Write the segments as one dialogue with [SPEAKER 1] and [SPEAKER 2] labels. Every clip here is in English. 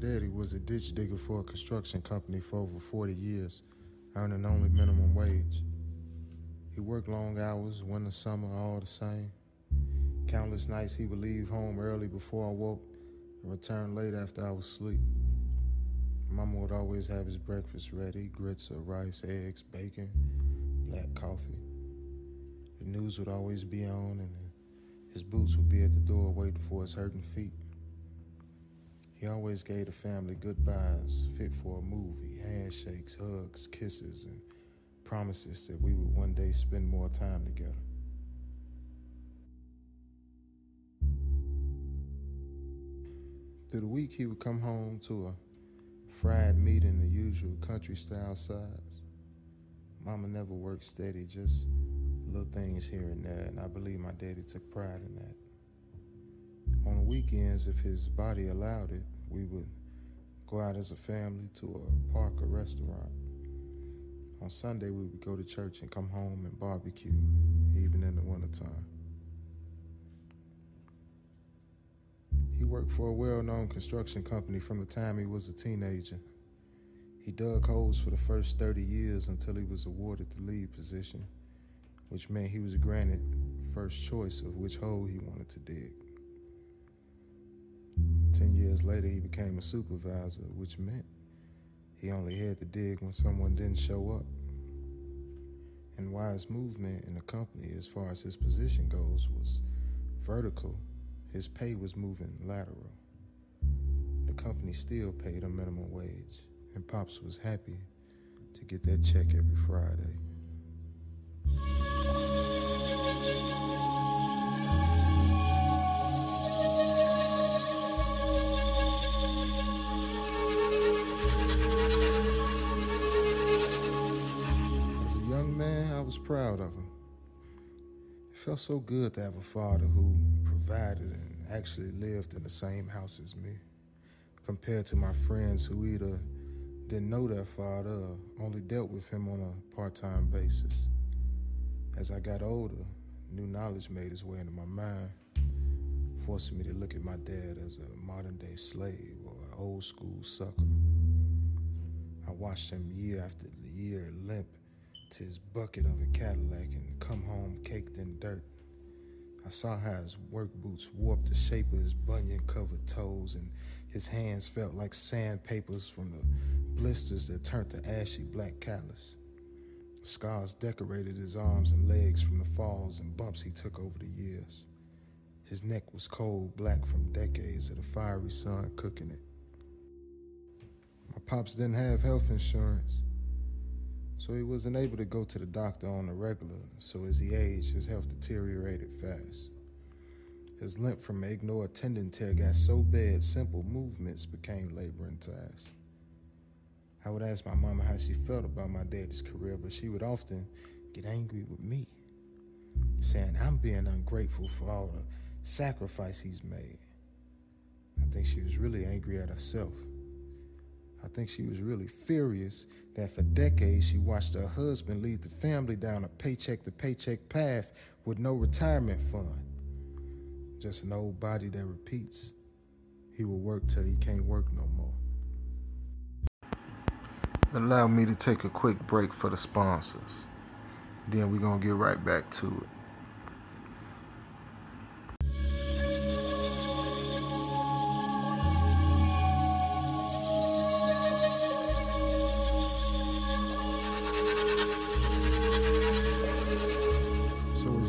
[SPEAKER 1] daddy was a ditch digger for a construction company for over 40 years, earning only minimum wage. He worked long hours, winter, summer, all the same. Countless nights he would leave home early before I woke and return late after I was asleep. Mama would always have his breakfast ready grits of rice, eggs, bacon, black coffee. The news would always be on, and his boots would be at the door waiting for his hurting feet. He always gave the family goodbyes fit for a movie, handshakes, hugs, kisses, and promises that we would one day spend more time together. Through the week, he would come home to a fried meat in the usual country style size. Mama never worked steady, just little things here and there, and I believe my daddy took pride in that. Weekends, if his body allowed it, we would go out as a family to a park or restaurant. On Sunday, we would go to church and come home and barbecue, even in the wintertime. He worked for a well known construction company from the time he was a teenager. He dug holes for the first 30 years until he was awarded the lead position, which meant he was granted first choice of which hole he wanted to dig. Years later, he became a supervisor, which meant he only had to dig when someone didn't show up. And his movement in the company, as far as his position goes, was vertical, his pay was moving lateral. The company still paid a minimum wage, and Pops was happy to get that check every Friday. Proud of him. It felt so good to have a father who provided and actually lived in the same house as me, compared to my friends who either didn't know their father or only dealt with him on a part time basis. As I got older, new knowledge made its way into my mind, forcing me to look at my dad as a modern day slave or an old school sucker. I watched him year after year limp to his bucket of a Cadillac and come home caked in dirt. I saw how his work boots warped the shape of his bunion covered toes, and his hands felt like sandpapers from the blisters that turned to ashy black callus. Scars decorated his arms and legs from the falls and bumps he took over the years. His neck was cold black from decades of the fiery sun cooking it. My pops didn't have health insurance, so he wasn't able to go to the doctor on a regular, so as he aged, his health deteriorated fast. His limp from ignored tendon tear got so bad, simple movements became laboring tasks. I would ask my mama how she felt about my daddy's career, but she would often get angry with me, saying I'm being ungrateful for all the sacrifice he's made. I think she was really angry at herself. I think she was really furious that for decades she watched her husband lead the family down a paycheck to paycheck path with no retirement fund. Just an old body that repeats. He will work till he can't work no more. Allow me to take a quick break for the sponsors. Then we're going to get right back to it.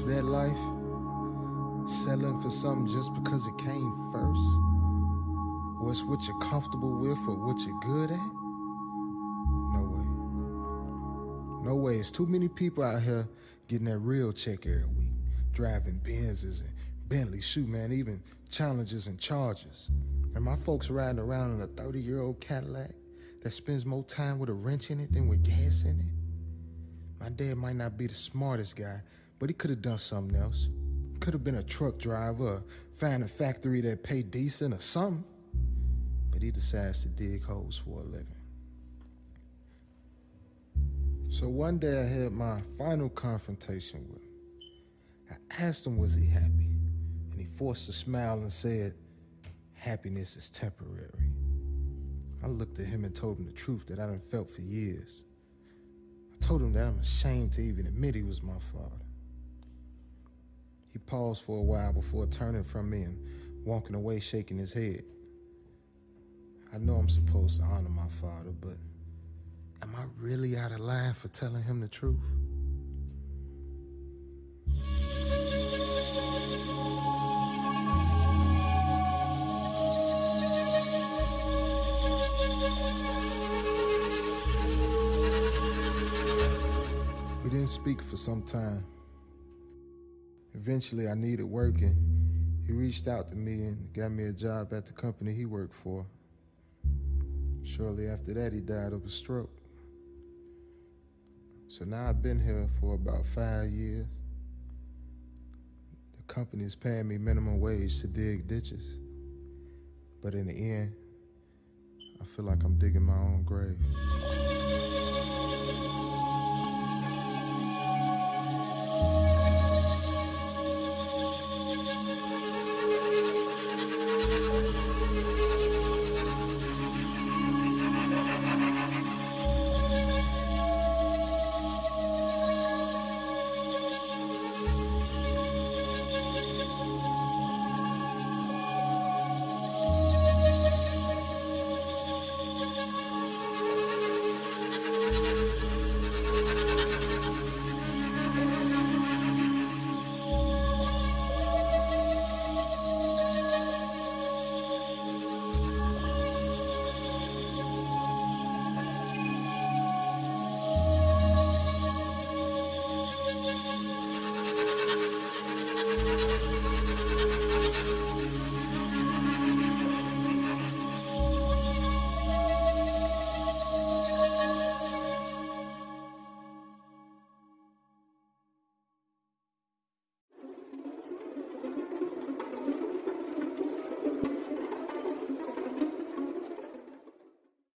[SPEAKER 1] Is that life? Settling for something just because it came first? Or it's what you're comfortable with or what you're good at? No way. No way. It's too many people out here getting that real check every week. Driving Benzes and Bentleys, shoot man, even Challengers and Chargers. And my folks riding around in a 30 year old Cadillac that spends more time with a wrench in it than with gas in it. My dad might not be the smartest guy, but he could have done something else. Could have been a truck driver, found a factory that paid decent or something. But he decides to dig holes for a living. So one day I had my final confrontation with him. I asked him, was he happy? And he forced a smile and said, happiness is temporary. I looked at him and told him the truth that I done felt for years. I told him that I'm ashamed to even admit he was my father. He paused for a while before turning from me and walking away, shaking his head. I know I'm supposed to honor my father, but am I really out of line for telling him the truth? We didn't speak for some time. Eventually, I needed work, and he reached out to me and got me a job at the company he worked for. Shortly after that, he died of a stroke. So now I've been here for about five years. The company is paying me minimum wage to dig ditches. But in the end, I feel like I'm digging my own grave.